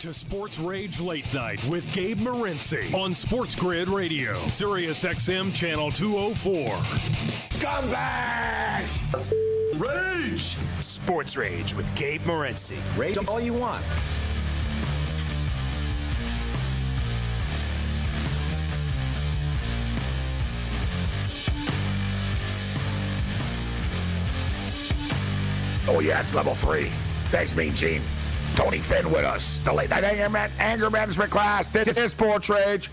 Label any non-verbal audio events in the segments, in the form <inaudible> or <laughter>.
To Sports Rage Late Night with Gabe Morency on Sports Grid Radio, Sirius XM Channel 204. Scumbags! Let's rage! Sports Rage with Gabe Morency. Rage all you want. Oh, yeah, it's level three. Thanks, Mean Gene. Tony Finn with us. The late night anger, man- anger management class. This is Sports Rage.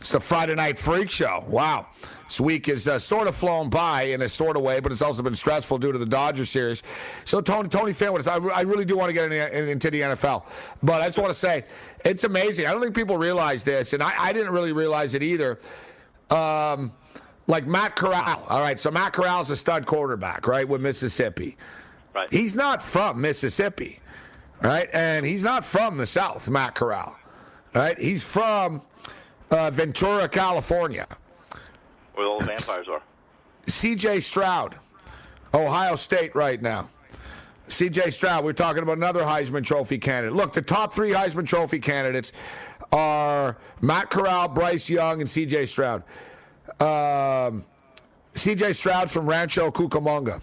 It's the Friday Night Freak Show. Wow. This week is uh, sort of flown by in a sort of way, but it's also been stressful due to the Dodgers series. So, Tony, Tony Finn with us. I, I really do want to get in, in, into the NFL. But I just want to say, it's amazing. I don't think people realize this, and I, I didn't really realize it either. Um, like Matt Corral. All right, so Matt Corral's a stud quarterback, right, with Mississippi. Right. He's not from Mississippi, right? And he's not from the South, Matt Corral, right? He's from uh, Ventura, California. Where all the vampires are. <laughs> C.J. Stroud, Ohio State right now. C.J. Stroud, we're talking about another Heisman Trophy candidate. Look, the top three Heisman Trophy candidates are Matt Corral, Bryce Young, and C.J. Stroud. Um, C.J. Stroud from Rancho Cucamonga.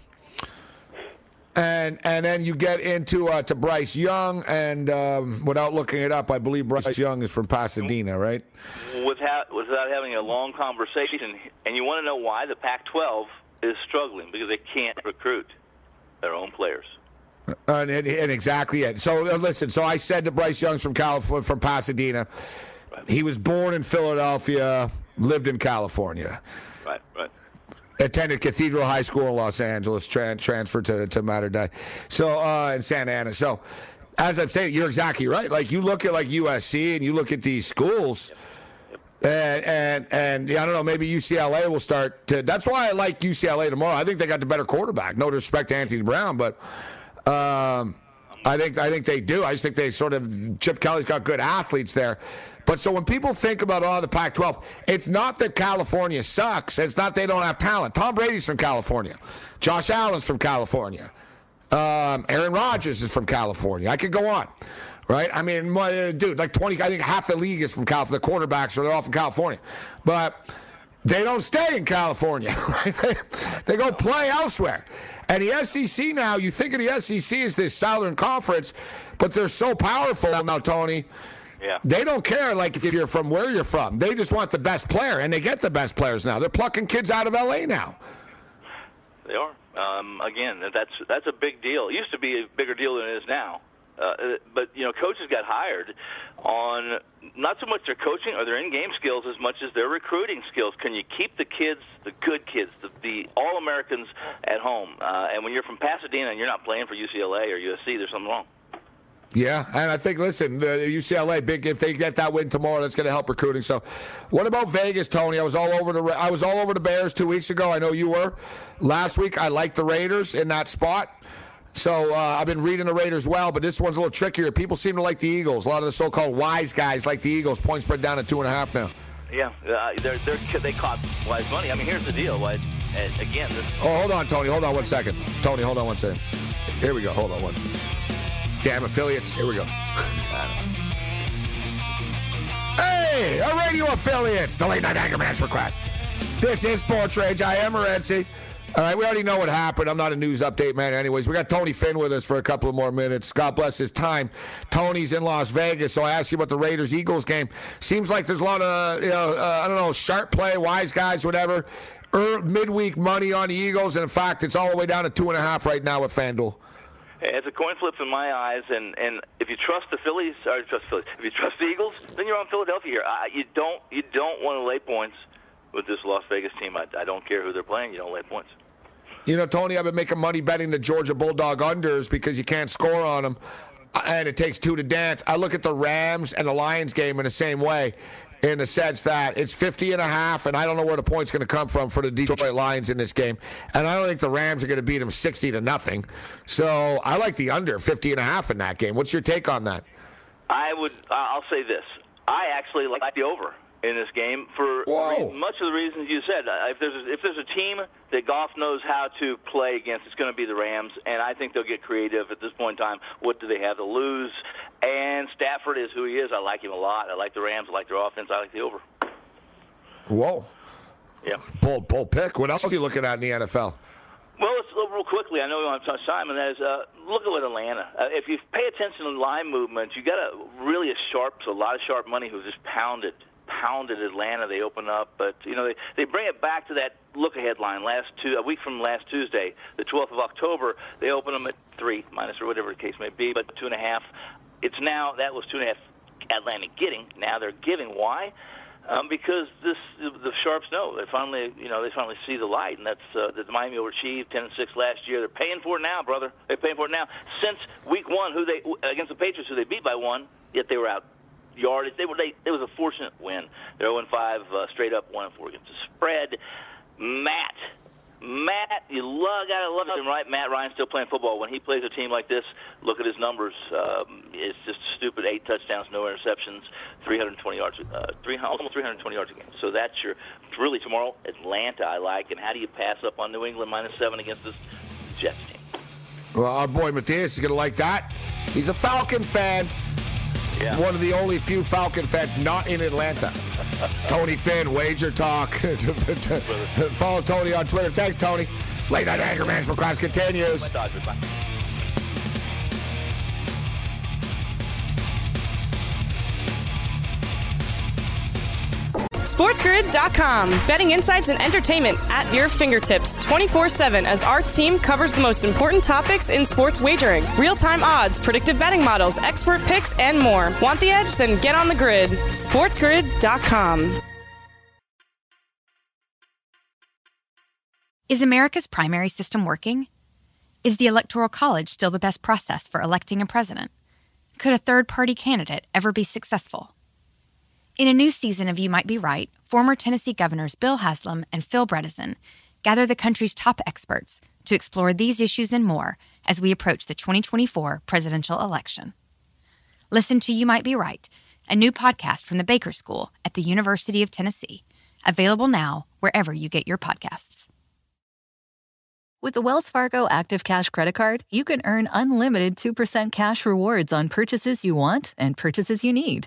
And and then you get into uh, to Bryce Young, and um, without looking it up, I believe Bryce Young is from Pasadena, right? Without, without having a long conversation, and you want to know why the Pac-12 is struggling because they can't recruit their own players. And, and, and exactly it. So uh, listen. So I said that Bryce Young's from California, from Pasadena. He was born in Philadelphia, lived in California. Right, right. Attended Cathedral High School in Los Angeles, tran transferred to, to Mater Dei. So, uh, in Santa Ana. So, as I'm saying, you're exactly right. Like, you look at like USC and you look at these schools, and, and, and I don't know, maybe UCLA will start to. That's why I like UCLA tomorrow. I think they got the better quarterback. No disrespect to Anthony Brown, but. Um, I think I think they do. I just think they sort of Chip Kelly's got good athletes there. But so when people think about oh the Pac-12, it's not that California sucks. It's not they don't have talent. Tom Brady's from California. Josh Allen's from California. Um, Aaron Rodgers is from California. I could go on, right? I mean, my, dude, like twenty. I think half the league is from California. The quarterbacks are they're all from California, but they don't stay in California. <laughs> Right? They, they go play elsewhere. And the SEC now, you think of the SEC as this Southern Conference, but they're so powerful now, Tony. Yeah. They don't care like if you're from where you're from. They just want the best player, and they get the best players now. They're plucking kids out of LA now. They are. Um, again, that's that's a big deal. It used to be a bigger deal than it is now. Uh, but you know, coaches got hired on not so much their coaching or their in-game skills as much as their recruiting skills. Can you keep the kids, the good kids, the, the all-Americans at home? Uh, and when you're from Pasadena and you're not playing for UCLA or USC, there's something wrong. Yeah, and I think listen, uh, UCLA big. If they get that win tomorrow, that's going to help recruiting. So, what about Vegas, Tony? I was all over the I was all over the Bears two weeks ago. I know you were. Last week, I liked the Raiders in that spot. So uh, I've been reading the Raiders well, but this one's a little trickier. People seem to like the Eagles. A lot of the so-called wise guys like the Eagles. Point spread down to two and a half now. Yeah, uh, they're, they're, they caught wise money. I mean, here's the deal. Wise, again, this, Oh, hold on, Tony. Hold on one second. Tony, hold on one second. Here we go. Hold on one. Damn affiliates. Here we go. Hey, a radio affiliates. The late night anger management class. This is Sports Rage. I am Morency. All right, we already know what happened. I'm not a news update man, anyways. We got Tony Finn with us for a couple of more minutes. God bless his time. Tony's in Las Vegas, so I asked you about the Raiders Eagles game. Seems like there's a lot of, you know, uh, I don't know, sharp play, wise guys, whatever. Er, midweek money on the Eagles, and in fact, it's all the way down to two and a half right now with FanDuel. It's a coin flip in my eyes, and and if you trust the Phillies, or trust the Phillies, if you trust the Eagles, then you're on Philadelphia here. Uh, you don't you don't want to lay points with this Las Vegas team. I, I don't care who they're playing. You don't lay points. You know, Tony, I've been making money betting the Georgia Bulldog unders because you can't score on them, and it takes two to dance. I look at the Rams and the Lions game in the same way, in the sense that it's 50 and a half, and I don't know where the point's going to come from for the Detroit Lions in this game, and I don't think the Rams are going to beat them 60 to nothing. So I like the under 50 and a half in that game. What's your take on that? I would. I'll say this. I actually like the over in this game for Whoa. much of the reasons you said. Uh, If there's a, if there's a team that Goff knows how to play against, it's going to be the Rams, and I think they'll get creative at this point in time. What do they have to lose? And Stafford is who he is. I like him a lot. I like the Rams. I like their offense. I like the over. Whoa. Yeah. Bold, bold pick. What else are you looking at in the NFL? Well, let's look real quickly. I know we want to touch Simon. That is, uh, look at what Atlanta. Uh, if you pay attention to line movements, you got a really a sharp, a lot of sharp money who just pounded, pounded Atlanta. They open up, but you know they they bring it back to that look ahead line. Last two a week from last Tuesday, the 12th of October, they open them at three minus or whatever the case may be, but two and a half. It's now that was two and a half Atlanta getting. Now they're giving. Why? Um, because this the sharps know. They finally you know they finally see the light and that's uh, that Miami overachieved ten and six last year. They're paying for it now brother. They're paying for it now. Since week one who they against the Patriots who they beat by one yet they were out yardage. They were they it was a fortunate win. They're 0 and 5 uh, straight up 1 and 4 against the spread. Matt Matt, you love, gotta love him, right? Matt Ryan still playing football. When he plays a team like this, look at his numbers. Um, it's just stupid. Eight touchdowns, no interceptions, 320 yards, uh, three, almost 320 yards a game. So that's your really tomorrow. Atlanta, I like. And how do you pass up on New England minus seven against this Jets team? Well, our boy Matthias is going to like that. He's a Falcon fan. Yeah. One of the only few Falcon fans not in Atlanta. <laughs> Tony Finn, WagerTalk. <laughs> Follow Tony on Twitter. Thanks, Tony. Late Night Anger Management class continues. SportsGrid.com. Betting insights and entertainment at your fingertips 24 7 as our team covers the most important topics in sports wagering real time odds, predictive betting models, expert picks, and more. Want the edge? Then get on the grid. SportsGrid.com. Is America's primary system working? Is the Electoral College still the best process for electing a president? Could a third party candidate ever be successful? In a new season of You Might Be Right, former Tennessee governors Bill Haslam and Phil Bredesen gather the country's top experts to explore these issues and more as we approach the 2024 presidential election. Listen to You Might Be Right, a new podcast from the Baker School at the University of Tennessee, available now wherever you get your podcasts. With the Wells Fargo Active Cash Credit Card, you can earn unlimited 2% cash rewards on purchases you want and purchases you need.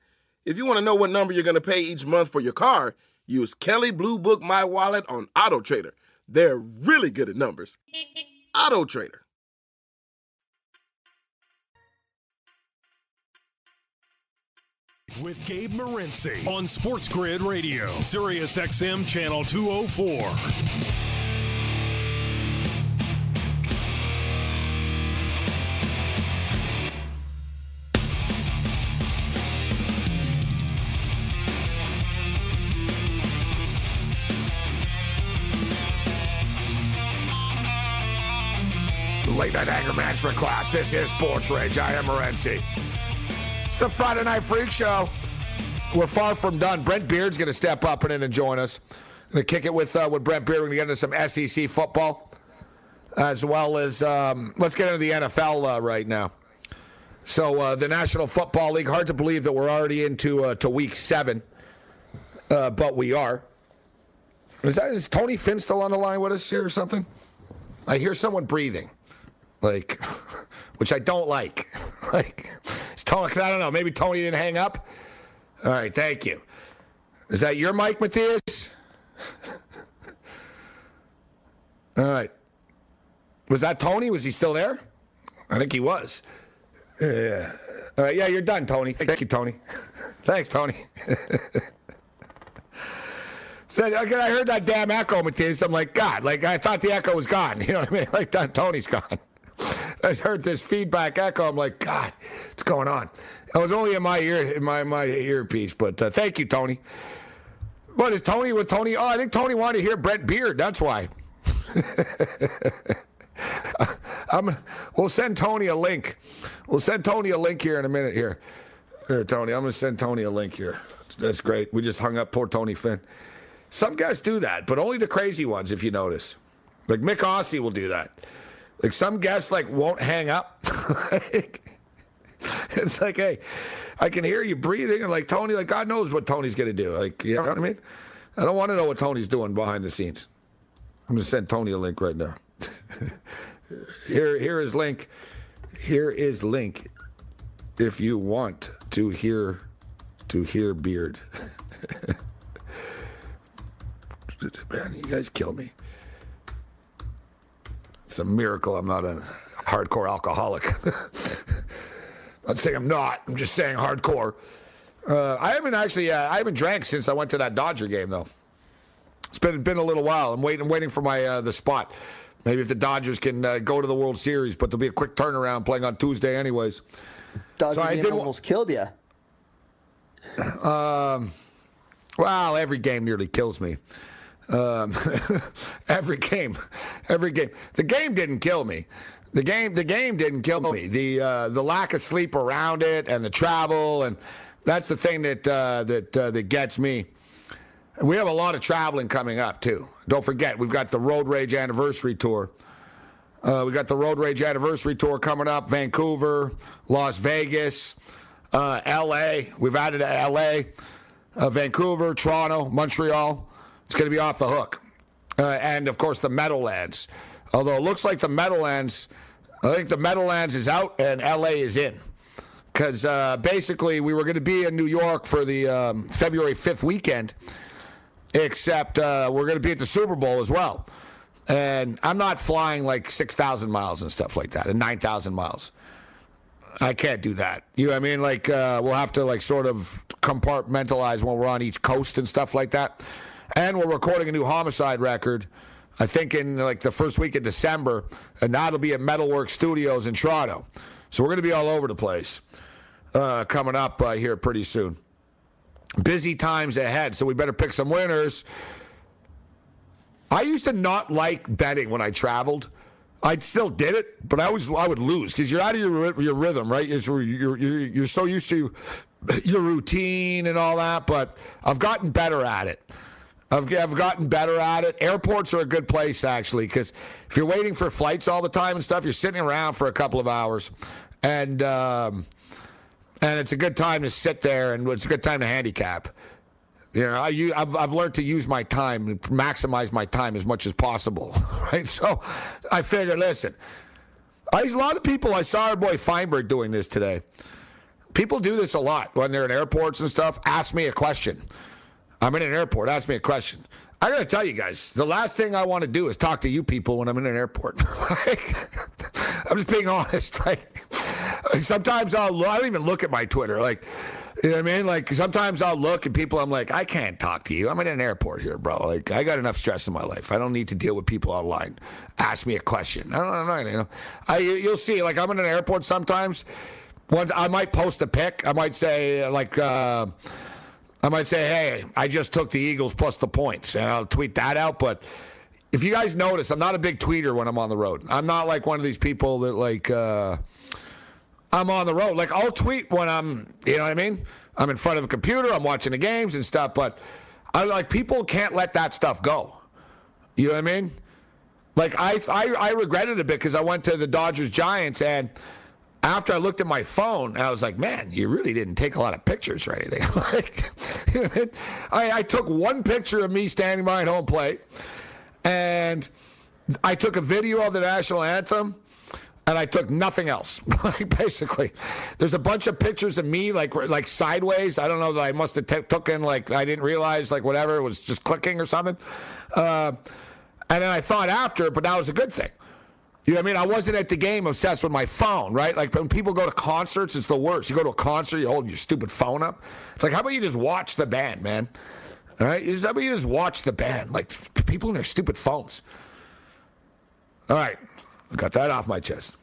If you want to know what number you're going to pay each month for your car, use Kelley Blue Book My Wallet on Auto Trader. They're really good at numbers. Auto Trader. With Gabe Morency on Sports Grid Radio, Sirius XM Channel 204. Late Night Anger Management class. This is Sports Rage. I am Morency. It's the Friday Night Freak Show. We're far from done. Brent Beard's going to step up and in and join us. Going to kick it with uh, with Brent Beard. We're going to get into some SEC football. as well as um, let's get into the NFL uh, right now. So uh, the National Football League. Hard to believe that we're already into uh, to week seven, uh, but we are. Is that is Tony Finn still on the line with us here or something? I hear someone breathing, like, <laughs> which I don't like. <laughs> like, it's Tony. I don't know. Maybe Tony didn't hang up. All right, thank you. Is that your mic, Matthias? <laughs> All right. Was that Tony? Was he still there? I think he was. Yeah. All right, yeah, you're done, Tony. Thank you, Tony. Thanks, Tony. Said again, I heard that damn echo, Matthias. I'm like, God, like I thought the echo was gone. You know what I mean? Like Tony's gone. <laughs> I heard this feedback echo. I'm like, God, what's going on? It was only in my ear, in my my earpiece. But uh, thank you, Tony. What is Tony with Tony? Oh, I think Tony wanted to hear Brent Beard. That's why. <laughs> I'm, we'll send Tony a link. We'll send Tony a link here in a minute. Here, here, Tony. I'm to send Tony a link here. That's great. We just hung up poor Tony Finn. Some guys do that, but only the crazy ones, if you notice. Like Mick Aussie will do that. Like some guests like won't hang up. <laughs> it's like, hey, I can hear you breathing, and like Tony, like God knows what Tony's gonna do. Like, you know what I mean? I don't want to know what Tony's doing behind the scenes. I'm gonna send Tony a link right now. <laughs> here, here is link. Here is link. If you want to hear, to hear Beard. <laughs> Man, you guys kill me. It's a miracle I'm not a hardcore alcoholic. <laughs> I'm saying I'm not. I'm just saying hardcore. Uh, I haven't actually. Uh, I haven't drank since I went to that Dodger game, though. It's been been a little while. I'm waiting, waiting for my uh, the spot. Maybe if the Dodgers can uh, go to the World Series, but there'll be a quick turnaround playing on Tuesday, anyways. Dodger so game almost killed you. Um, well, every game nearly kills me. Um, <laughs> every game, every game. The game didn't kill me. The game, the game didn't kill me. The uh, the lack of sleep around it and the travel and that's the thing that uh, that uh, that gets me. We have a lot of traveling coming up too. Don't forget, we've got the Road Rage Anniversary Tour. Uh, we got the Road Rage Anniversary Tour coming up. Vancouver, Las Vegas, uh, L.A. We've added L.A., uh, Vancouver, Toronto, Montreal. It's going to be off the hook, uh, and of course the Meadowlands. Although it looks like the Meadowlands, I think the Meadowlands is out and L.A. is in because uh, basically we were going to be in New York for the um, February 5th weekend, except uh, we're going to be at the Super Bowl as well. And I'm not flying like 6,000 miles and stuff like that, and 9,000 miles. I can't do that. You know what I mean? Like, uh, we'll have to, like, sort of compartmentalize when we're on each coast and stuff like that. And we're recording a new homicide record, I think, in, like, the first week of December. And that'll be at Metalwork Studios in Toronto. So we're going to be all over the place uh, coming up uh, here pretty soon. Busy times ahead, so we better pick some winners. I used to not like betting when I traveled. I still did it, but I was I would lose because you're out of your your rhythm, right? You're, you're, you're, you're so used to your routine and all that. But I've gotten better at it. I've, I've gotten better at it. Airports are a good place actually because if you're waiting for flights all the time and stuff, you're sitting around for a couple of hours, and um, and it's a good time to sit there, and it's a good time to handicap. You know, I, have I've learned to use my time, maximize my time as much as possible, <laughs> right? So I figured, listen, I, a lot of people, I saw our boy Feinberg doing this today. People do this a lot when they're in airports and stuff. Ask me a question. I'm in an airport. Ask me a question. I gotta tell you guys, the last thing I want to do is talk to you people when I'm in an airport. <laughs> like, I'm just being honest. <laughs> Like, sometimes I'll I don't even look at my Twitter. Like, you know what I mean? Like sometimes I'll look at people. I'm like, I can't talk to you. I'm in an airport here, bro. Like I got enough stress in my life. I don't need to deal with people online. Ask me a question. I don't know. You know, I you'll see. Like I'm in an airport sometimes. Once I might post a pic. I might say like. Uh, I might say, hey, I just took the Eagles plus the points, and I'll tweet that out. But if you guys notice, I'm not a big tweeter when I'm on the road. I'm not like one of these people that like uh, I'm on the road. Like I'll tweet when I'm, you know what I mean? I'm in front of a computer, I'm watching the games and stuff. But I like people can't let that stuff go. You know what I mean? Like I, I, I regretted it a bit because I went to the Dodgers Giants and after I looked at my phone, I was like, man, you really didn't take a lot of pictures or anything. <laughs> like, <laughs> I, I took one picture of me standing behind home plate, and I took a video of the national anthem, and I took nothing else. <laughs> like basically, there's a bunch of pictures of me like like sideways. I don't know that I must have t- took in like I didn't realize like whatever it was just clicking or something. Uh, and then I thought after, but that was a good thing. You know what I mean? I wasn't at the game obsessed with my phone, right? Like when people go to concerts, it's the worst. You go to a concert, you hold your stupid phone up. It's like, how about you just watch the band, man? All right? How about you just watch the band? Like people in their stupid phones. All right. Got that off my chest.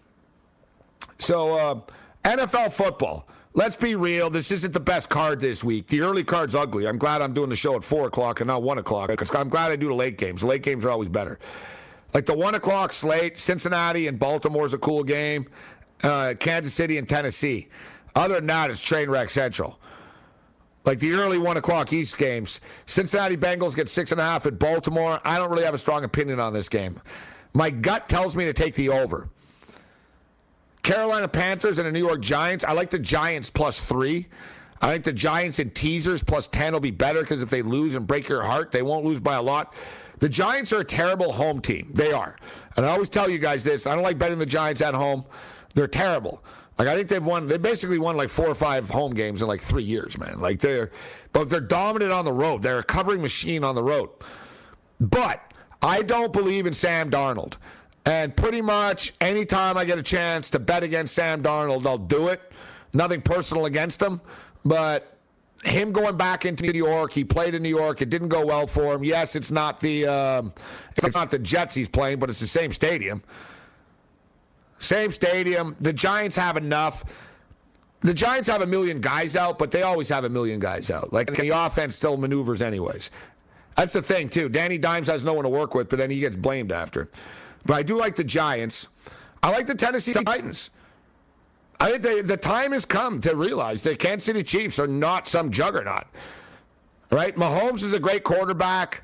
So, uh, NFL football. Let's be real. This isn't the best card this week. The early card's ugly. I'm glad I'm doing the show at 4 o'clock and not 1 o'clock. I'm glad I do the late games. Late games are always better. Like the one o'clock slate, Cincinnati and Baltimore is a cool game. Uh, Kansas City and Tennessee. Other than that, it's train wreck central. Like the early one o'clock East games, Cincinnati Bengals get six and a half at Baltimore. I don't really have a strong opinion on this game. My gut tells me to take the over. Carolina Panthers and the New York Giants. I like the Giants plus three. I think the Giants and teasers plus 10 will be better because if they lose and break your heart, they won't lose by a lot. The Giants are a terrible home team. They are. And I always tell you guys this I don't like betting the Giants at home. They're terrible. Like I think they've won. They basically won like four or five home games in like three years, man. Like they're, but they're dominant on the road. They're a covering machine on the road. But I don't believe in Sam Darnold. And pretty much anytime I get a chance to bet against Sam Darnold, I'll do it. Nothing personal against him, but him going back into New York, he played in New York. It didn't go well for him. Yes, it's not the um, it's not the Jets he's playing, but it's the same stadium. Same stadium. The Giants have enough. The Giants have a million guys out, but they always have a million guys out. Like the offense still maneuvers anyways. That's the thing too. Danny Dimes has no one to work with, but then he gets blamed after. But I do like the Giants. I like the Tennessee Titans. I think they, the time has come to realize that Kansas City Chiefs are not some juggernaut. Right? Mahomes is a great quarterback.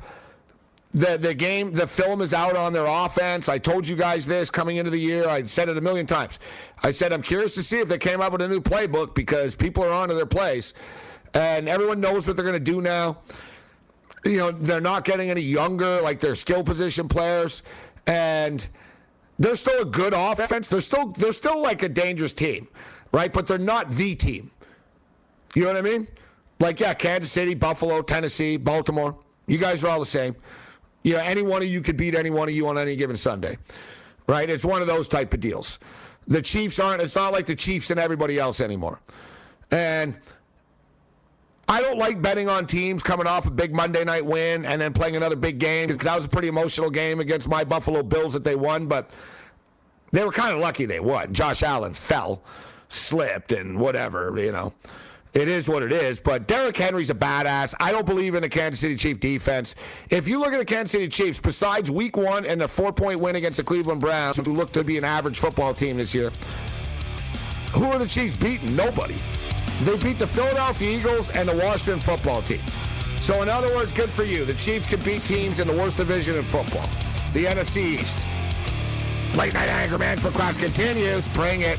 The the game, the film is out on their offense. I told you guys this coming into the year. I said it a million times. I said I'm curious to see if they came up with a new playbook because people are onto their plays, and everyone knows what they're going to do now. You know, they're not getting any younger, like their skill position players, and they're still a good offense. They're still they're still like a dangerous team, right? But they're not the team. You know what I mean? Like yeah, Kansas City, Buffalo, Tennessee, Baltimore. You guys are all the same. Yeah, any one of you could beat any one of you on any given Sunday, right? It's one of those type of deals. The Chiefs aren't. It's not like the Chiefs and everybody else anymore. And I don't like betting on teams coming off a big Monday night win and then playing another big game because that was a pretty emotional game against my Buffalo Bills that they won, but they were kind of lucky they won. Josh Allen fell, slipped, and whatever, you know. It is what it is, but Derrick Henry's a badass. I don't believe in the Kansas City Chief defense. If you look at the Kansas City Chiefs, besides week one and the four point win against the Cleveland Browns, who look to be an average football team this year, who are the Chiefs beating? Nobody. They beat the Philadelphia Eagles and the Washington football team. So, in other words, good for you. The Chiefs can beat teams in the worst division in football, the NFC East. Late night anger management class continues. Bring it.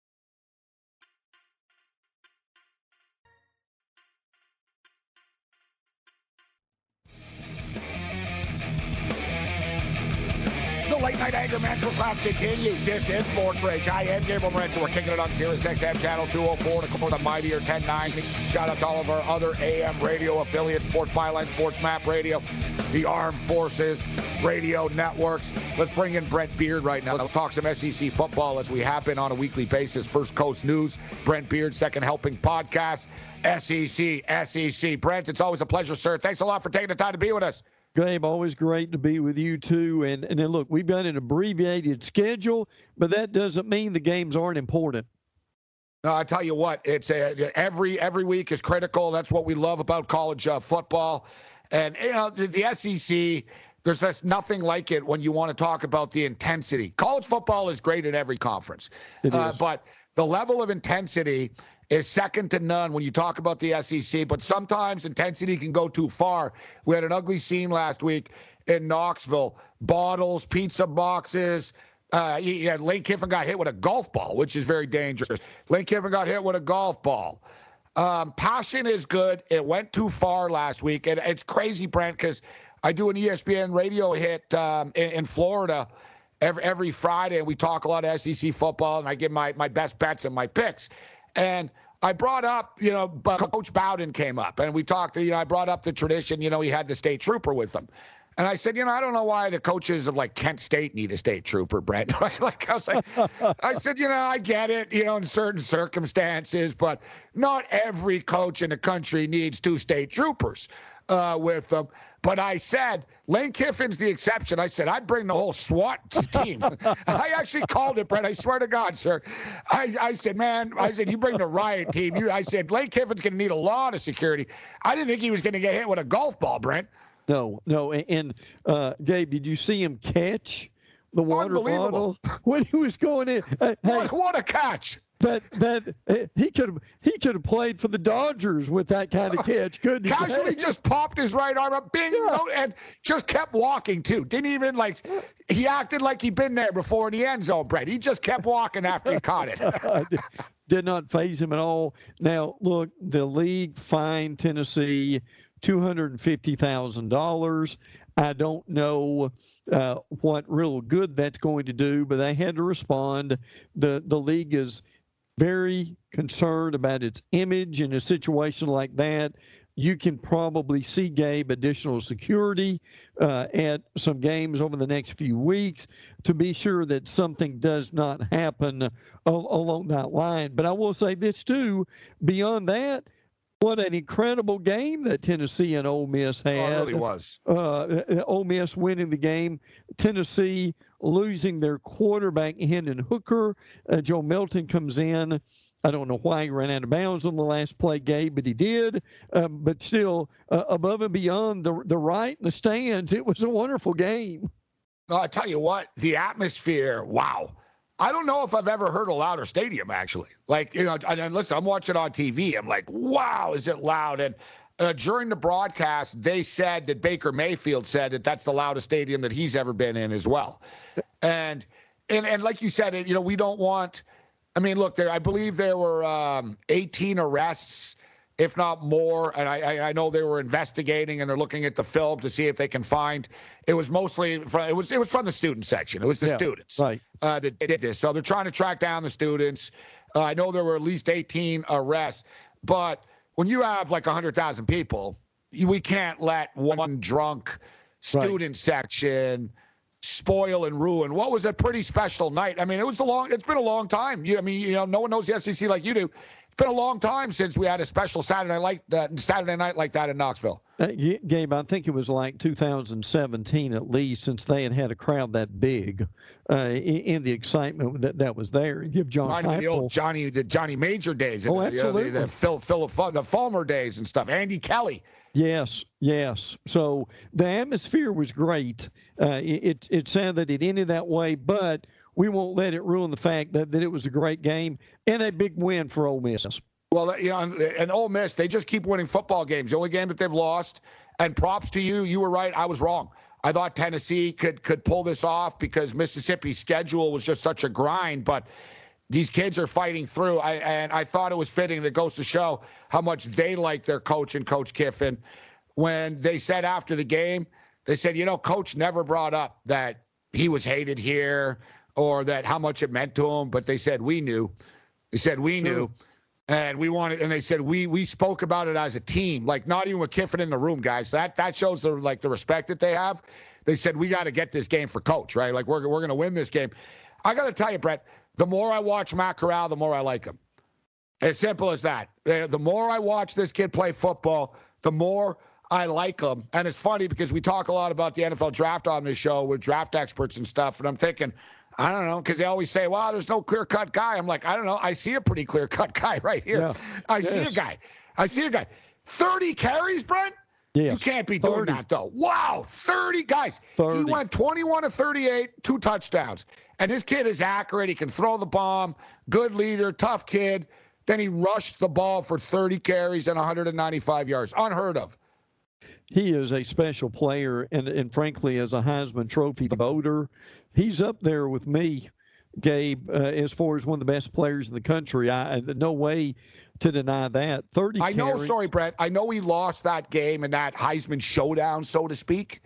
Right, anger management class continues. This is Sports Rage. I am Gabriel Morency. We're kicking it on Sirius XM Channel 204 and of the mightier 1090. Shout out to all of our other AM radio affiliates, Sports Byline, Sports Map Radio, the Armed Forces Radio Networks. Let's bring in Brent Beard right now. Let's talk some SEC football as we happen on a weekly basis. First Coast News, Brent Beard, second helping podcast, SEC, SEC. Brent, it's always a pleasure, sir. Thanks a lot for taking the time to be with us. Gabe, always great to be with you too. And and then look, we've got an abbreviated schedule, but that doesn't mean the games aren't important. No, I tell you what, it's a, every every week is critical. That's what we love about college uh, football, and you know the, the SEC. There's just nothing like it when you want to talk about the intensity. College football is great in every conference, uh, but the level of intensity is second to none when you talk about the SEC. But sometimes intensity can go too far. We had an ugly scene last week in Knoxville bottles, pizza boxes. Uh, Lane Kiffin got hit with a golf ball, which is very dangerous. Lane Kiffin got hit with a golf ball. Um, passion is good. It went too far last week. And it's crazy, Brent, because I do an ESPN radio hit um, in, in Florida every, every Friday, and we talk a lot of SEC football, and I give my, my best bets and my picks. And I brought up, you know, Coach Bowden came up, and we talked. You know, I brought up the tradition. You know, he had the state trooper with him, and I said, you know, I don't know why the coaches of like Kent State need a state trooper, Brent. <laughs> like I was like, <laughs> I said, you know, I get it, you know, in certain circumstances, but not every coach in the country needs two state troopers uh, with them. But I said, Lane Kiffin's the exception. I said, I'd bring the whole SWAT team. <laughs> I actually called it, Brent. I swear to God, sir. I, I said, man, I said, you bring the riot team. You, I said, Lane Kiffin's going to need a lot of security. I didn't think he was going to get hit with a golf ball, Brent. No, no. And, uh, Gabe, did you see him catch the water bottle <laughs> when he was going in? Uh, what, what a catch! That that eh, he could have he could have played for the Dodgers with that kind of catch, couldn't he? Casually just popped his right arm up, bing, yeah. and just kept walking too. Didn't even like he acted like he'd been there before in the end zone, Brett. He just kept walking after he caught it. <laughs> Did not phase him at all. Now look, the league fined Tennessee two hundred and fifty thousand dollars. I don't know uh, what real good that's going to do, but they had to respond. the The league is very concerned about its image in a situation like that. You can probably see Gabe additional security uh, at some games over the next few weeks to be sure that something does not happen along that line. But I will say this too: beyond that, what an incredible game that Tennessee and Ole Miss had. Oh, it really was. Uh, uh Ole Miss winning the game. Tennessee losing their quarterback, Hendon Hooker. Uh, Joe Milton comes in. I don't know why he ran out of bounds on the last play, Gabe, but he did. Um, but still, uh, above and beyond the the right and the stands, it was a wonderful game. No, I tell you what, the atmosphere, wow. I don't know if I've ever heard a louder stadium, actually. Like, you know, and listen, I'm watching on TV. I'm like, wow, is it loud? And uh, during the broadcast, they said that Baker Mayfield said that that's the loudest stadium that he's ever been in as well. And and and like you said, it you know, we don't want. I mean, look, there. I believe there were um, 18 arrests, if not more, and I, I know they were investigating and they're looking at the film to see if they can find. It was mostly from it was it was from the student section. It was the yeah, students right. uh, that did this. So they're trying to track down the students. Uh, I know there were at least 18 arrests, but when you have like 100,000 people, we can't let one drunk student right. section spoil and ruin what was a pretty special night. I mean, it was a long. It's been a long time. You, I mean, you know, no one knows the SEC like you do. It's been a long time since we had a special Saturday night, uh, Saturday night like that in Knoxville. Uh, Gabe, I think it was like 2017 at least since they had had a crowd that big uh, in, the excitement that, that was there. Give John the old Johnny, the Johnny Major days. Oh, absolutely. You know, the, the Phil, Phil, the Fulmer days and stuff. Andy Kelly. Yes, yes. So the atmosphere was great. Uh, it, it sounded that it ended that way, but – we won't let it ruin the fact that, that it was a great game and a big win for Ole Miss. Well, you know, and Ole Miss, they just keep winning football games. The only game that they've lost, and props to you, you were right. I was wrong. I thought Tennessee could could pull this off because Mississippi's schedule was just such a grind, but these kids are fighting through. I, and I thought it was fitting. It goes to show how much they like their coach and Coach Kiffin. When they said after the game, they said, you know, Coach never brought up that he was hated here or that how much it meant to him, but they said we knew. They said we sure. And we wanted, and they said we we spoke about it as a team, like not even with Kiffin in the room, guys. That that shows the like the respect that they have. They said we got to get this game for coach, right? Like we're we're to win this game. I got to tell you, Brett, the more I watch Matt Corral, the more I like him. As simple as that. The more I watch this kid play football, the more I like him. And it's funny because we talk a lot about the NFL draft on this show with draft experts and stuff. And I'm thinking, I don't know, because they always say, well, there's no clear cut guy. I'm like, I don't know. I see a pretty clear cut <laughs> guy right here. Yeah. I yes. see a guy. I see a guy. 30 carries, Brent? Yes. You can't be doing that, though. Wow, 30 guys. 30. He went 21 to 38, two touchdowns. And this kid is accurate. He can throw the bomb, good leader, tough kid. Then he rushed the ball for 30 carries and 195 yards. Unheard of. He is a special player, and, and frankly, as a Heisman Trophy voter, he's up there with me, Gabe, uh, as far as one of the best players in the country. I no way to deny that. Thirty. I know. Sorry, Brett. I know he lost that game in that Heisman showdown, so to speak,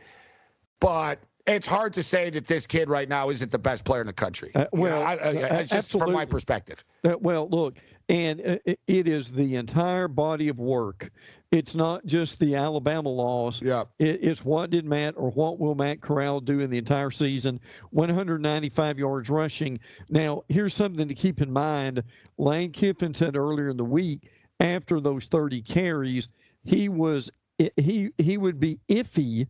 but it's hard to say that this kid right now isn't the best player in the country. Uh, well, you know, I, I, uh, just from my perspective. Uh, well, look, and it is the entire body of work. It's not just the Alabama loss. Yeah. It's what did Matt or what will Matt Corral do in the entire season? 195 yards rushing. Now, here's something to keep in mind. Lane Kiffin said earlier in the week, after those 30 carries, he was he he would be iffy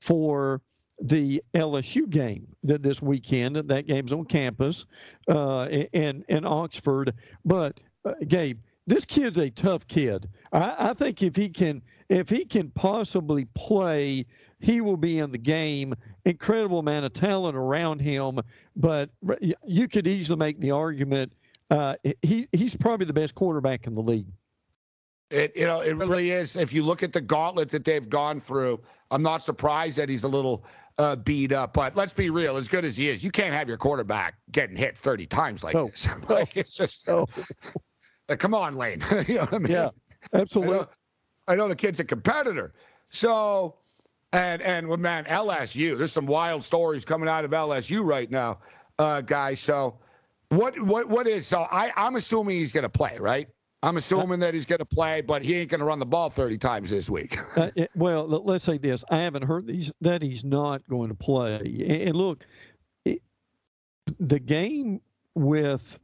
for the LSU game that this weekend. That game's on campus uh, in in Oxford. But uh, Gabe, this kid's a tough kid. I, I think if he can if he can possibly play, he will be in the game. Incredible amount of talent around him, but you could easily make the argument uh, he he's probably the best quarterback in the league. It you know it really is. If you look at the gauntlet that they've gone through, I'm not surprised that he's a little uh, beat up. But let's be real, as good as he is, you can't have your quarterback getting hit 30 times like this. <laughs> like, it's just, like, come on, Lane. <laughs> you know what I mean? Yeah, absolutely. I know, I know the kid's a competitor. So, and and well, man, LSU. There's some wild stories coming out of LSU right now, uh, guys. So, what what what is? So I I'm assuming he's going to play, right? I'm assuming that he's going to play, but he ain't going to run the ball 30 times this week. <laughs> uh, it, well, let's say this: I haven't heard these, that he's not going to play. And look, it, the game with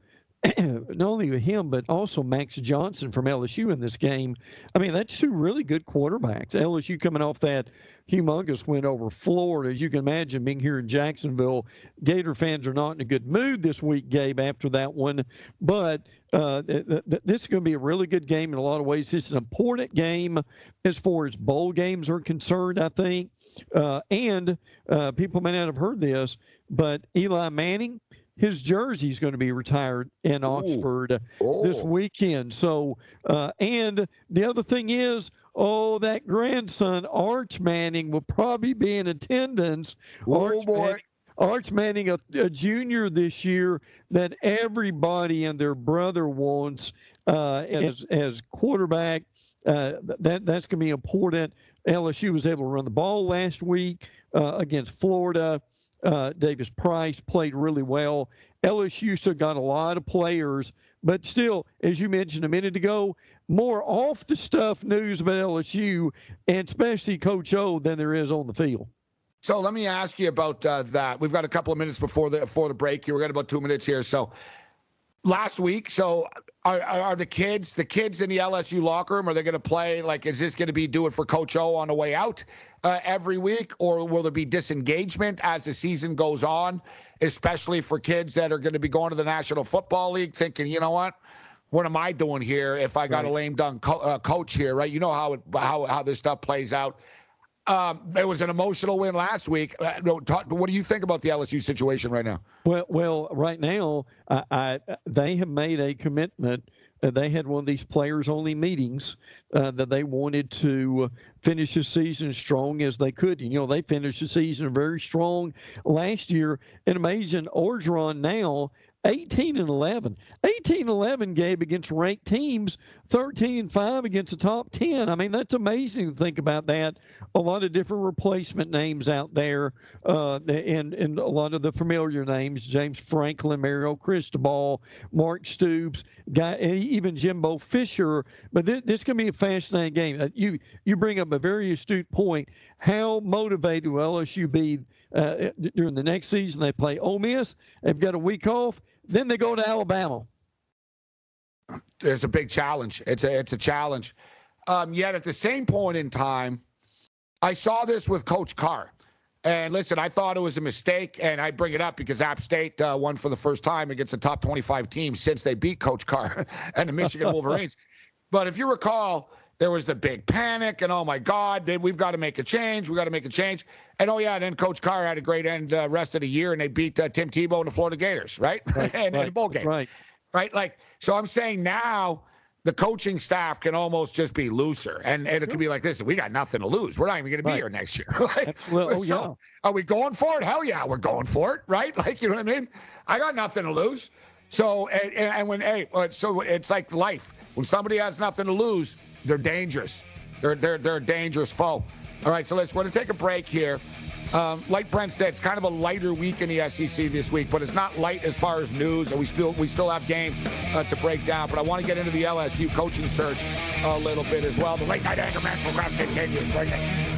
<clears throat> not only him but also Max Johnson from LSU in this game. I mean, that's two really good quarterbacks. LSU coming off that humongous win over Florida. As you can imagine, being here in Jacksonville, Gator fans are not in a good mood this week, Gabe, after that one. But uh, th- th- this is going to be a really good game in a lot of ways. Is an important game as far as bowl games are concerned, I think. Uh, and uh, people may not have heard this, but Eli Manning his jersey is going to be retired in Oxford oh. this weekend. So, uh, and the other thing is, oh, that grandson Arch Manning will probably be in attendance. Oh Arch boy. Manning, Arch Manning, a, a, junior this year, that everybody and their brother wants uh, as as quarterback. Uh, that that's going to be important. LSU was able to run the ball last week uh, against Florida. Uh, Davis Price played really well. LSU still got a lot of players, but still, as you mentioned a minute ago, more off the stuff news about LSU and especially Coach O than there is on the field. So let me ask you about uh, that. We've got a couple of minutes before the before the break here. We got about two minutes here. So last week, so are, are the kids the kids in the LSU locker room? Are they going to play like? Is this going to be do it for Coach O on the way out uh, every week, or will there be disengagement as the season goes on, especially for kids that are going to be going to the National Football League, thinking, you know what? What am I doing here if I got right. a lame dunk co- uh, coach here, right? You know how it, how how this stuff plays out. Um, it was an emotional win last week. Uh, what do you think about the LSU situation right now? Well, well, right now, I, they have made a commitment. Uh, they had one of these players-only meetings uh, that they wanted to finish the season as strong as they could. You know, they finished the season very strong last year. And amazing, Orgeron now 18 and 11. 18 11 Gabe against ranked teams, 13 and 5 against the top 10. I mean, that's amazing to think about that. A lot of different replacement names out there, uh, and, and a lot of the familiar names James Franklin, Mario Cristobal, Mark Stoops, guy, even Jimbo Fisher. But this, this can be a fascinating game. Uh, you, you bring up a very astute point. How motivated will LSU be uh, during the next season? They play Ole Miss, they've got a week off then they go to Alabama. There's a big challenge. It's a it's a challenge. Um, yet at the same point in time, I saw this with Coach Carr. And listen, I thought it was a mistake, and I bring it up because App State uh, won for the first time against a top 25 team since they beat Coach Carr <laughs> and the Michigan <laughs> Wolverines. But if you recall, there was the big panic, and oh my God, they, we've got to make a change. We've got to make a change. And oh yeah, and then Coach Carr had a great end uh, rest of the year, and they beat uh, Tim Tebow and the Florida Gators, right? right <laughs> and, right, in a bowl game, right? Right. Like so, I'm saying now the coaching staff can almost just be looser, and, and it could be like this: we got nothing to lose. We're not even going to be right. here next year. <laughs> like, oh, so, yeah. Are we going for it? Hell yeah, we're going for it, right? <laughs> Like you know what I mean? I got nothing to lose. So and, and when hey, so it's like life. When somebody has nothing to lose, they're dangerous. They're they're they're a dangerous foe. All right, so let's want to take a break here. Um, like Brent said, it's kind of a lighter week in the SEC this week, but it's not light as far as news. And we still we still have games uh, to break down. But I want to get into the LSU coaching search a little bit as well. The late night anger match will it.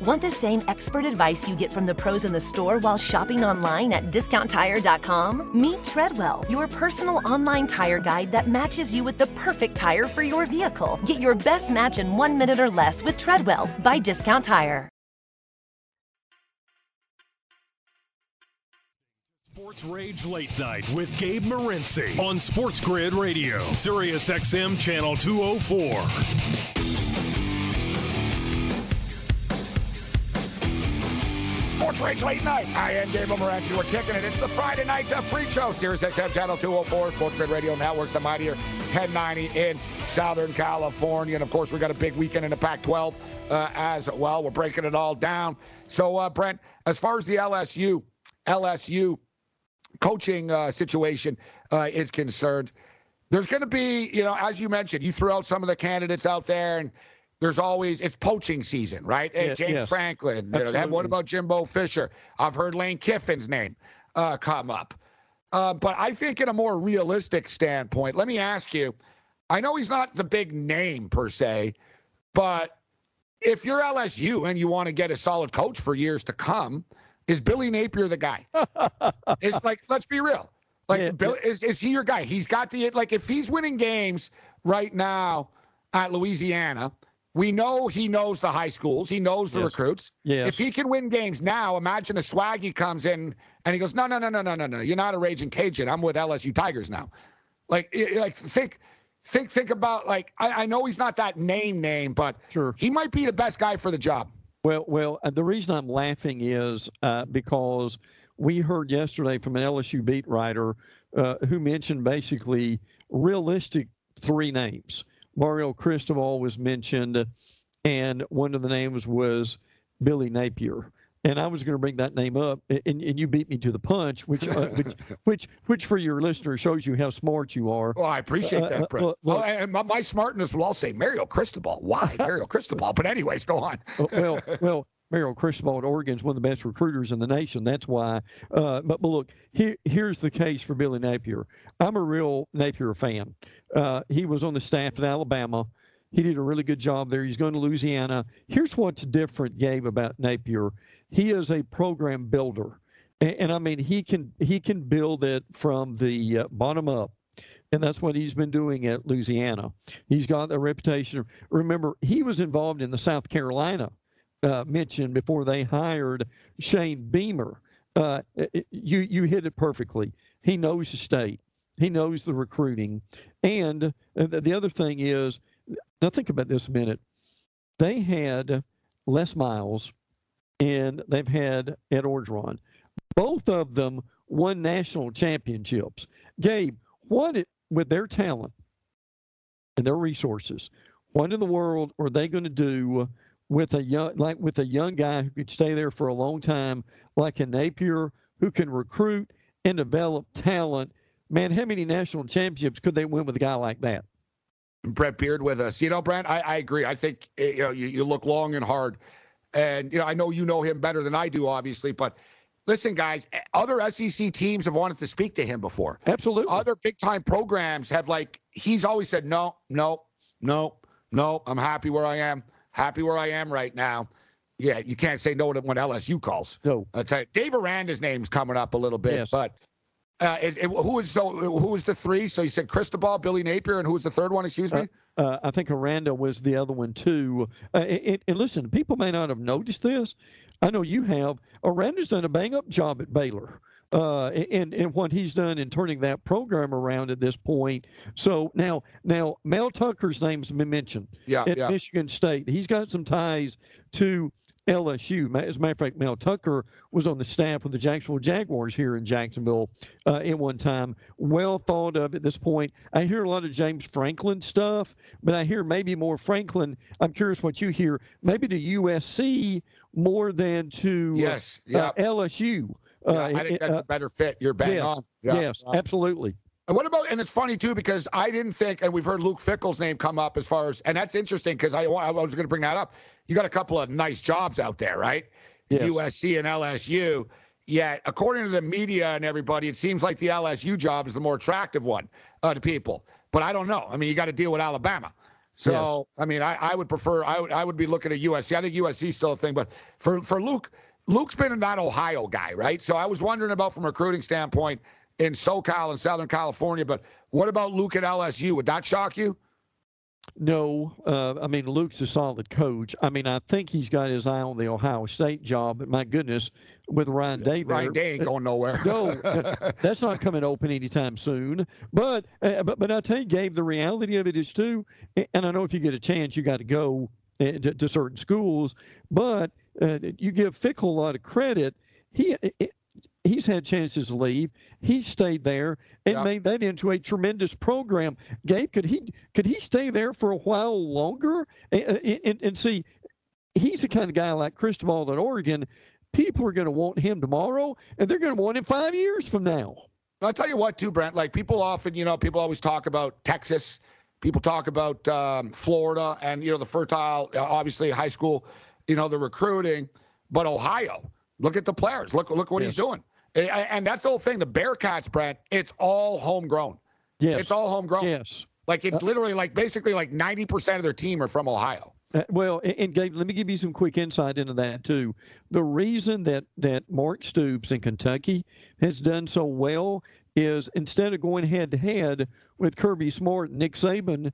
Want the same expert advice you get from the pros in the store while shopping online at discounttire.com? Meet Treadwell, your personal online tire guide that matches you with the perfect tire for your vehicle. Get your best match in one minute or less with Treadwell by Discount Tire. Sports Rage Late Night with Gabe Morency on Sports Grid Radio, Sirius XM Channel 204. Sports Rage Late Night. I am Gabriel Morency. We're kicking it. It's the Friday night the free show. Sirius XM Channel 204, Sports Grid Radio Network, the mightier 1090 in Southern California. And of course, we got a big weekend in the Pac 12 uh, as well. We're breaking it all down. So, uh, Brent, as far as the LSU, LSU coaching uh, situation uh, is concerned, there's going to be, you know, as you mentioned, you threw out some of the candidates out there and there's always it's poaching season, right? Hey, James yes. Franklin. You know, what about Jimbo Fisher? I've heard Lane Kiffin's name uh, come up. Uh, but I think, in a more realistic standpoint, let me ask you. I know he's not the big name per se, but if you're LSU and you want to get a solid coach for years to come, is Billy Napier the guy? <laughs> it's like, let's be real. Like, yeah, Bill, yeah. is is he your guy? He's got the like. If he's winning games right now at Louisiana we know he knows the high schools. He knows the yes. recruits. Yes. If he can win games now, imagine a swaggy comes in and he goes, no, no, no, no, no, no, no. You're not a raging Cajun. I'm with LSU Tigers now. Like, like think, think, think about like I, I know he's not that name name, but sure. he might be the best guy for the job. Well, well, the reason I'm laughing is uh, because we heard yesterday from an LSU beat writer uh, who mentioned basically realistic three names Mario Cristobal was mentioned, and one of the names was Billy Napier. And I was going to bring that name up, and, and you beat me to the punch, which, uh, which, <laughs> which, which, for your listeners shows you how smart you are. Well, I appreciate that, uh, Brett. Uh, well, and my, my, smartness will all say Mario Cristobal. Why <laughs> Mario Cristobal? But anyways, go on. well, well, Mario Cristobal at Oregon is one of the best recruiters in the nation. That's why. Uh, but, but look, here, here's the case for Billy Napier. I'm a real Napier fan. Uh, he was on the staff at Alabama. He did a really good job there. He's going to Louisiana. Here's what's different, Gabe, about Napier. He is a program builder, and, and I mean he can he can build it from the uh, bottom up and that's what he's been doing at Louisiana. He's got a reputation. Remember, he was involved in the South Carolina uh, mentioned before they hired Shane Beamer. Uh, you you hit it perfectly. He knows the state. He knows the recruiting, and uh, the other thing is, now think about this a minute. They had Les Miles, and they've had Ed Orgeron. Both of them won national championships. Gabe, what with their talent and their resources, what in the world are they going to do with a young like with a young guy who could stay there for a long time, like a Napier, who can recruit and develop talent. Man, how many national championships could they win with a guy like that? Brett Beard with us. You know, Brent, I, I agree. I think eh, you know you, you look long and hard, and you know I know you know him better than I do, obviously, but. Listen, guys, eh, other SEC teams have wanted to speak to him before. Absolutely. Other big time programs have like he's always said no, no, no, no. I'm happy where I am happy where I am right now. Yeah, you can't say no to when LSU calls. No. I'll tell you, Dave Aranda's name's coming up a little bit, yes. but uh, is, who is so who was the three? So you said Cristobal, Billy Napier, and who was the third one? Excuse me. Uh, uh, I think Aranda was the other one too. Uh, and, and, listen, people may not have noticed this. I know you have. Aranda's done a bang up job at Baylor uh, and and what he's done in turning that program around at this point. So now now Mel Tucker's name's been mentioned yeah, at yeah. Michigan State. He's got some ties to LSU. As a matter of fact, Mel Tucker was on the staff of the Jacksonville Jaguars here in Jacksonville uh, at one time. Well thought of at this point. I hear a lot of James Franklin stuff, but I hear maybe more Franklin. I'm curious what you hear. Maybe to USC more than to yes, yeah. uh, LSU. Yeah, uh, I think that's uh, a better fit. You're bang yes, on. Yeah, yes, absolutely. And what about? And it's funny too because I didn't think, and we've heard Luke Fickell's name come up as far as, and that's interesting because I, I was going to bring that up. You got a couple of nice jobs out there, right? Yes. USC and LSU. Yet, according to the media and everybody, it seems like the LSU job is the more attractive one uh, to people. But I don't know. I mean, you got to deal with Alabama. So, yes. I mean, I, I would prefer, I would, I would be looking at USC. I think USC is still a thing. But for, for Luke, Luke's been that Ohio guy, right? So I was wondering about from a recruiting standpoint in SoCal and Southern California, but what about Luke at LSU? Would that shock you? No, uh, I mean Luke's a solid coach. I mean I think he's got his eye on the Ohio State job. But my goodness, with Ryan Day, Ryan Day ain't going nowhere. no, <laughs> that's not coming open anytime soon. But uh, but but I tell you, Gabe, the reality of it is too. And I know if you get a chance, you got to go uh, to, to certain schools. But uh, you give Fickell a lot of credit. He he's had chances to leave. He stayed there and yeah. made that into a tremendous program. Gabe, could he could he stay there for a while longer? And, and, and see, he's the kind of guy like Cristobal at Oregon. People are going to want him tomorrow, and they're going to want him five years from now. I'll tell you what, too, Brent. Like people often, you know, people always talk about Texas. People talk about um, Florida and you know the fertile, obviously high school you know, the recruiting. But Ohio, look at the players. Look, look what yes. he's doing. And that's the whole thing. The Bearcats, Brent, it's all homegrown. Yes. It's all homegrown. Yes. Like it's uh, literally like basically like 90% of their team are from Ohio. Uh, well, and Gabe, let me give you some quick insight into that too. The reason that that Mark Stoops in Kentucky has done so well is instead of going head to head with Kirby Smart and Nick Saban,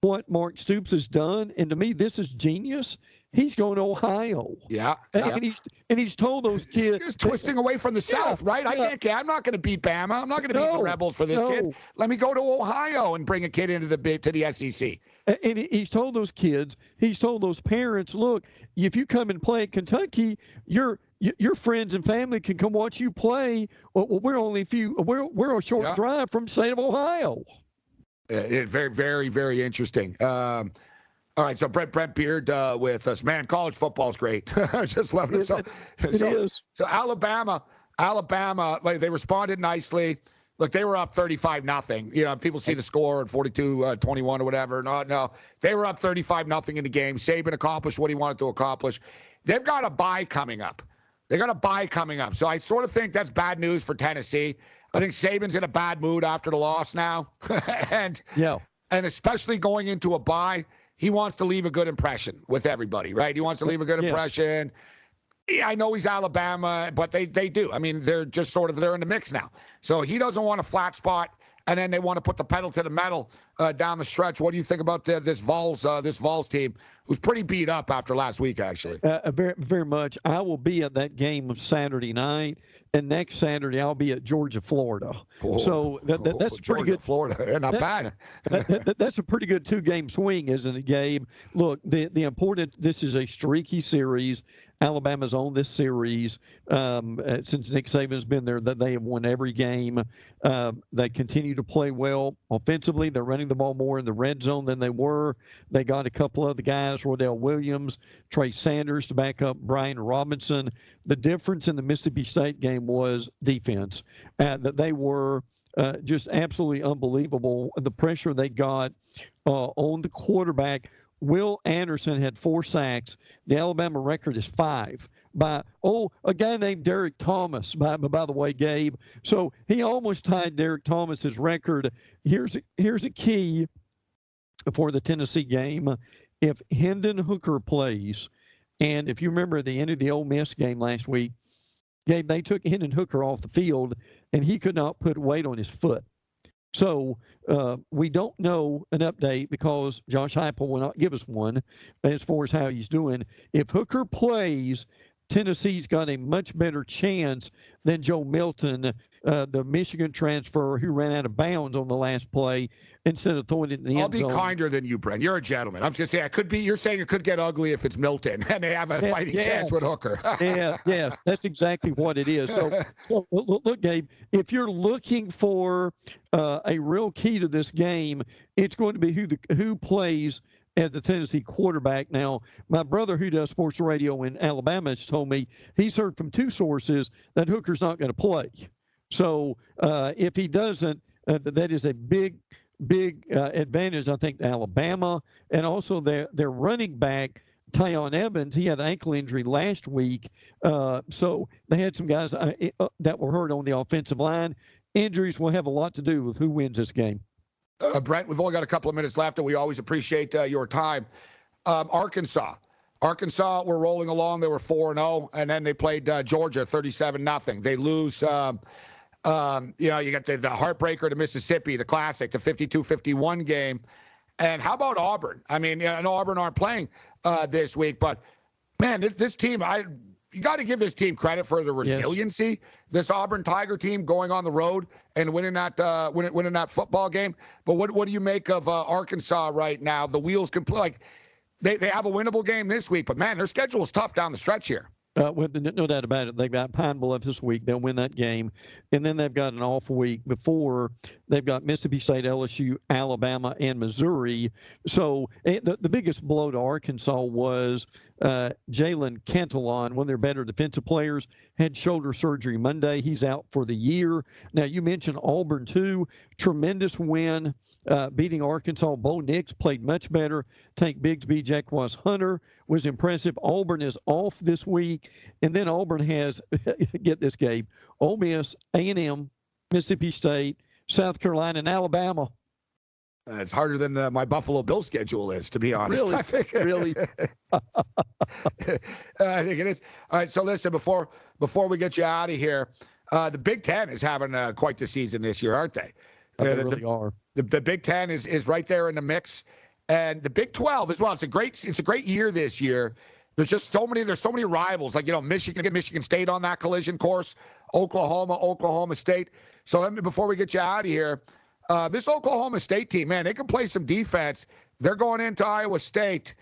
what Mark Stoops has done, and to me, this is genius. He's going to Ohio. Yeah, and, yeah. and he's and he's told those kids he's twisting away from the yeah, South, right? Yeah. I can't. I'm not going to beat Bama. I'm not going to no, beat the Rebels for this no. kid. Let me go to Ohio and bring a kid into the to the SEC. And he's told those kids, he's told those parents, look, if you come and play at Kentucky, your your friends and family can come watch you play. Well, we're only a few. We're we're a short drive from the state of Ohio. it, very, very, very interesting. Um, all right, so Brent Brent Beard uh, with us. Man, college football is great. <laughs> Just loving it. So, it so, is. so Alabama, Alabama, like, they responded nicely. Look, they were up 35 nothing. You know, people see the score at 42 uh, 21 or whatever. No, no. They were up 35 nothing in the game. Saban accomplished what he wanted to accomplish. They've got a bye coming up. They got a bye coming up. So I sort of think that's bad news for Tennessee. I think Saban's in a bad mood after the loss now. <laughs> and yeah. And especially going into a bye, he wants to leave a good impression with everybody, right? He wants to leave a good impression. Yeah, I know he's Alabama, but they they do. I mean, they're just sort of they're in the mix now. So he doesn't want a flat spot, and then they want to put the pedal to the metal uh, down the stretch. What do you think about uh, this Vols uh, this Vols team, who's pretty beat up after last week, actually? Uh, very, very much. I will be at that game of Saturday night, and next Saturday I'll be at Georgia, Florida. so that, that, that's a pretty Oh, Georgia, good. Florida, not that- bad. <laughs> that- that- that's a pretty good two-game swing, isn't it, Gabe? Look, the the important. This is a streaky series. Alabama's on this series um, uh, since Nick Saban's been there. That they have won every game. Uh, they continue to play well offensively. They're running the ball more in the red zone than they were. They got a couple of the guys, Roydell Williams, Trey Sanders, to back up Brian Robinson. The difference in the Mississippi State game was defense. Uh, that they were uh, just absolutely unbelievable. The pressure they got uh, on the quarterback. Will Anderson had four sacks. The Alabama record is five by oh a guy named Derrick Thomas. By by the way, Gabe. So he almost tied Derrick Thomas's record. Here's here's a key for the Tennessee game. If Hendon Hooker plays, and if you remember at the end of the Ole Miss game last week, Gabe, they took Hendon Hooker off the field, and he could not put weight on his foot. So uh, we don't know an update because Josh Heupel will not give us one as far as how he's doing. If Hooker plays, Tennessee's got a much better chance than Joe Milton, uh, the Michigan transfer who ran out of bounds on the last play instead of throwing it in the air. I'll end be kinder than you, Brent. You're a gentleman. I'm just saying, it could be. You're saying it could get ugly if it's Milton, <laughs> and they have a Yeah, fighting chance with Hooker. <laughs> yeah, yes, that's exactly what it is. So, <laughs> so look, look, Gabe, if you're looking for uh, a real key to this game, it's going to be who the who plays at the Tennessee quarterback. Now, my brother who does sports radio in Alabama has told me he's heard from two sources that Hooker's not going to play. So, uh, if he doesn't, uh, that is a big big uh, advantage, I think, to Alabama, and also their their running back. Tiyon Evans, he had an ankle injury last week, uh, so they had some guys uh, uh, that were hurt on the offensive line. Injuries will have a lot to do with who wins this game. Brent, we've only got a couple of minutes left, and we always appreciate your time. Um, Arkansas. Arkansas were rolling along. They were 4 0, and then they played uh, Georgia 37 0. They lose. Um, um, you know, you got the, the heartbreaker to Mississippi, the classic, the 52 51 game. And how about Auburn? I mean, I know Auburn aren't playing uh, this week, but man, this, this team, I you got to give this team credit for the Yes. resiliency. This Auburn Tiger team going on the road and winning that uh, winning, winning that football game. But what what do you make of uh, Arkansas right now? The wheels can play like they, they have a winnable game this week, but man, their schedule is tough down the stretch here. Uh, with no no doubt about it, they've got Pine Bluff this week. They'll win that game, and then they've got an off week before they've got Mississippi State, LSU, Alabama, and Missouri. So eh, the the biggest blow to Arkansas was uh, Jalen Catalon, one of their better defensive players, had shoulder surgery Monday. He's out for the year. Now you mentioned Auburn too. Tremendous win, uh, beating Arkansas. Bo Nix played much better. Tank Bigsby, Jarquez Hunter was impressive. Auburn is off this week, and then Auburn has <laughs> get this game: Ole Miss, A and M, Mississippi State, South Carolina, and Alabama. Uh, it's harder than uh, my Buffalo Bill schedule is, to be honest. Really? <laughs> I think. Really? Uh, <laughs> I think it is. All right. So listen, before before we get you out of here, uh, the Big Ten is having uh, quite the season this year, aren't they? They Uh, the- really are. The, the Big Ten is is right there in the mix, and the Big Twelve as well. It's a great it's a great year this year. There's just so many there's so many rivals. Like you know, Michigan get Michigan State on that collision course, Oklahoma, Oklahoma State. So let me before we get you out of here, uh, this Oklahoma State team, man, they can play some defense. They're going into Iowa State.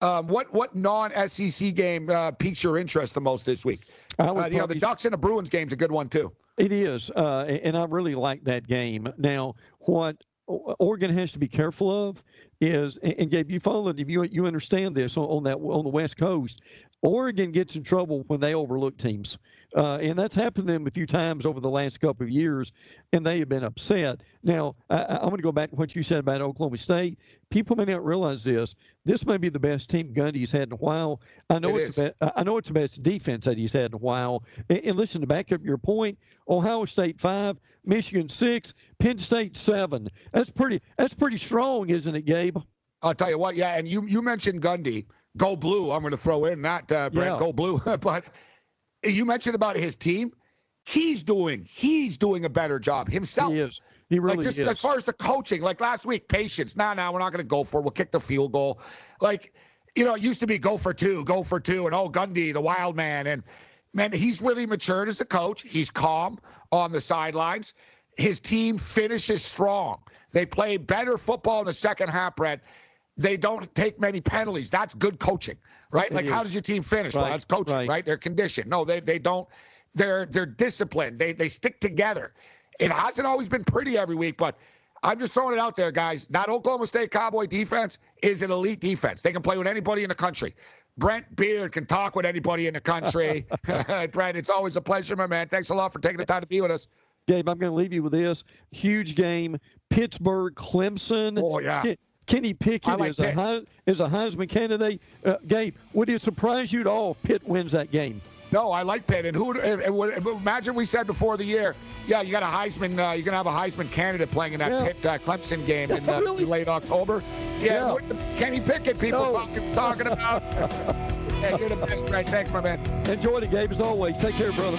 Um, what what non-SEC game uh, piques your interest the most this week? Uh, you know, the Ducks and the Bruins game's a good one too. It is, uh, and I really like that game. Now, what Oregon has to be careful of is, and Gabe, you followed, you you understand this on, on that on the West Coast. Oregon gets in trouble when they overlook teams. Uh, and that's happened to them a few times over the last couple of years, and they have been upset. Now, I, am going to go back to what you said about Oklahoma State. People may not realize this. This may be the best team Gundy's had in a while. I know it it's be, I know it's the best defense that he's had in a while. And, and listen, to back up your point, Ohio State five, Michigan six, Penn State seven. That's pretty. That's pretty strong, isn't it, Gabe? I'll tell you what. Yeah, and you you mentioned Gundy. Go blue. I'm going to throw in that uh, Brent. Yeah. Go blue. <laughs> but you mentioned about his team. He's doing he's doing a better job himself. He is. He really like just is. as far as the coaching, like last week, patience. Nah, nah, we're not going to go for it. We'll kick the field goal. Like, you know, it used to be go for two, go for two, and oh, Gundy, the wild man. And man, he's really matured as a coach. He's calm on the sidelines. His team finishes strong. They play better football in the second half, Brett. They don't take many penalties. That's good coaching right? Like, how does your team finish? Right. Well, that's coaching, right. right? They're conditioned. No, they they don't. They're they're disciplined. They they stick together. It hasn't always been pretty every week, but I'm just throwing it out there, guys. That Oklahoma State Cowboy defense is an elite defense. They can play with anybody in the country. Brent Beard can talk with anybody in the country. <laughs> <laughs> Brent, it's always a pleasure, my man. Thanks a lot for taking the time to be with us. Gabe, I'm going to leave you with this huge game. Pittsburgh, Clemson. Oh yeah. Kenny Pickett like is, a, is a Heisman candidate. Uh, Gabe, would it surprise you at all if Pitt wins that game? No, I like Pitt. And who? And, and, imagine we said before the year, yeah, you got a Heisman. Uh, you're gonna have a Heisman candidate playing in that yeah. Pitt uh, Clemson game in uh, really? late October. Yeah, yeah. Kenny Pickett people no. talking about. <laughs> yeah, you're the best, right? Thanks, my man. Enjoy the game as always. Take care, brother.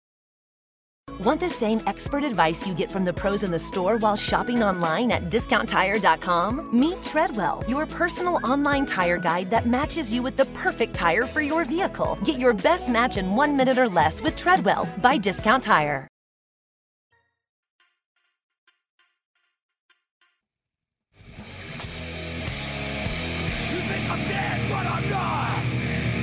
Want the same expert advice you get from the pros in the store while shopping online at discounttire.com? Meet Treadwell, your personal online tire guide that matches you with the perfect tire for your vehicle. Get your best match in one minute or less with Treadwell by Discount Tire.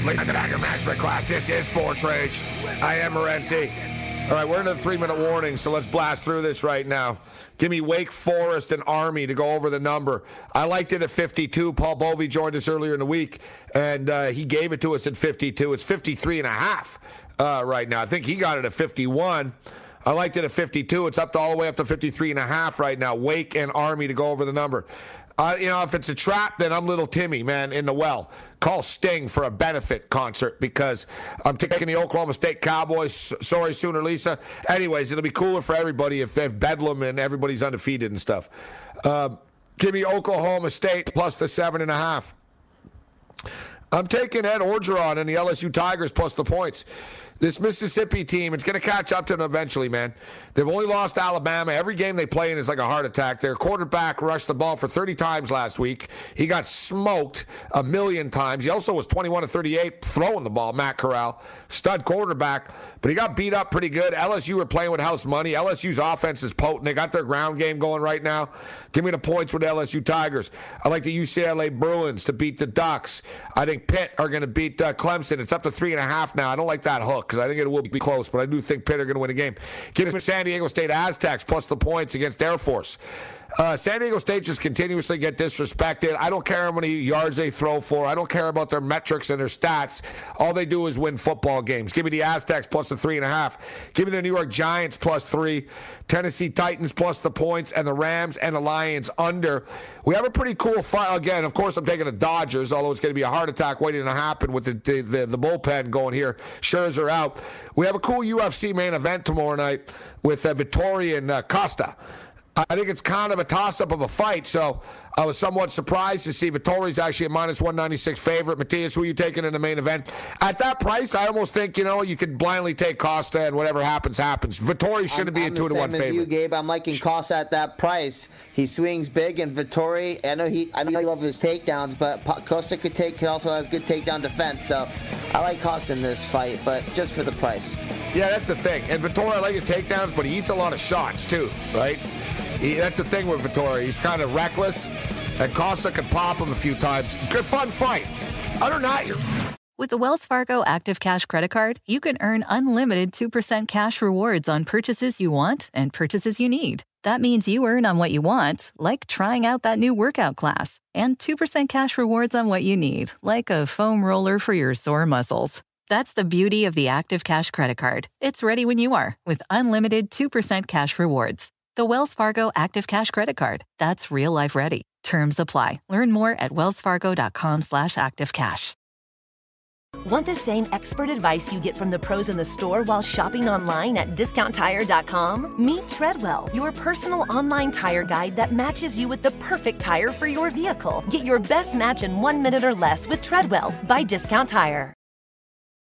Ladies and gentlemen, matchman class, this is Sports Rage. I am Morency. All right, we're in the three minute warning, so let's blast through this right now. Give me Wake Forest and Army to go over the number. I liked it at 52. Paul Bovi joined us earlier in the week, and uh, he gave it to us at 52. It's 53 and a half uh, right now. I think he got it at 51. I liked it at 52. It's up to all the way up to 53 and a half right now. Wake and Army to go over the number. Uh, you know, if it's a trap, then I'm little Timmy, man, in the well. Call Sting for a benefit concert because I'm taking the Oklahoma State Cowboys. Sorry, Sooner Lisa. Anyways, it'll be cooler for everybody if they've Bedlam and everybody's undefeated and stuff. Uh, give me Oklahoma State plus the seven and a half. I'm taking Ed Orgeron and the LSU Tigers plus the points. This Mississippi team, it's going to catch up to them eventually, man. They've only lost Alabama. Every game they play in is like a heart attack. Their quarterback rushed the ball for 30 times last week. He got smoked a million times. He also was 21 to 38 throwing the ball. Matt Corral, stud quarterback, but he got beat up pretty good. LSU were playing with house money. LSU's offense is potent. They got their ground game going right now. Give me the points with LSU Tigers. I like the UCLA Bruins to beat the Ducks. I think Pitt are going to beat uh, Clemson. It's up to three and a half now. I don't like that hook because I think it will be close, but I do think Pitt are going to win a game. Give me San Diego State Aztecs plus the points against Air Force. Uh, San Diego State just continuously get disrespected. I don't care how many yards they throw for. I don't care about their metrics and their stats. All they do is win football games. Give me the Aztecs plus the three and a half. Give me the New York Giants plus three. Tennessee Titans plus the points, and the Rams and the Lions under. We have a pretty cool fight. Again, of course, I'm taking the Dodgers, although it's going to be a heart attack waiting to happen with the, the, the, bullpen going here. Scherzer out. We have a cool UFC main event tomorrow night with uh, Vettori and uh, Costa. I think it's kind of a toss up of a fight. So I was somewhat surprised to see Vettori's actually a minus 196 favorite. Matthias, who are you taking in the main event? At that price, I almost think, you know, you could blindly take Costa and whatever happens, happens. Vettori shouldn't I'm, be I'm a 2 to 1 favorite. you, Gabe. I'm liking Costa at that price. He swings big, and Vettori, I know he I know he loves his takedowns, but Costa could take, he also has good takedown defense. So I like Costa in this fight, but just for the price. Yeah, that's the thing. And Vettori, I like his takedowns, but he eats a lot of shots, too, right? He, that's the thing with Vettori. He's kind of reckless, and Costa can pop him a few times. Good fun fight. Other not, you're. With the Wells Fargo Active Cash Credit Card, you can earn unlimited 2% cash rewards on purchases you want and purchases you need. That means you earn on what you want, like trying out that new workout class, and 2% cash rewards on what you need, like a foam roller for your sore muscles. That's the beauty of the Active Cash Credit Card. It's ready when you are with unlimited 2% cash rewards. The Wells Fargo Active Cash Credit Card. That's real life ready. Terms apply. Learn more at wellsfargo.com slash activecash. Want the same expert advice you get from the pros in the store while shopping online at discounttire.com? Meet Treadwell, your personal online tire guide that matches you with the perfect tire for your vehicle. Get your best match in one minute or less with Treadwell by Discount Tire.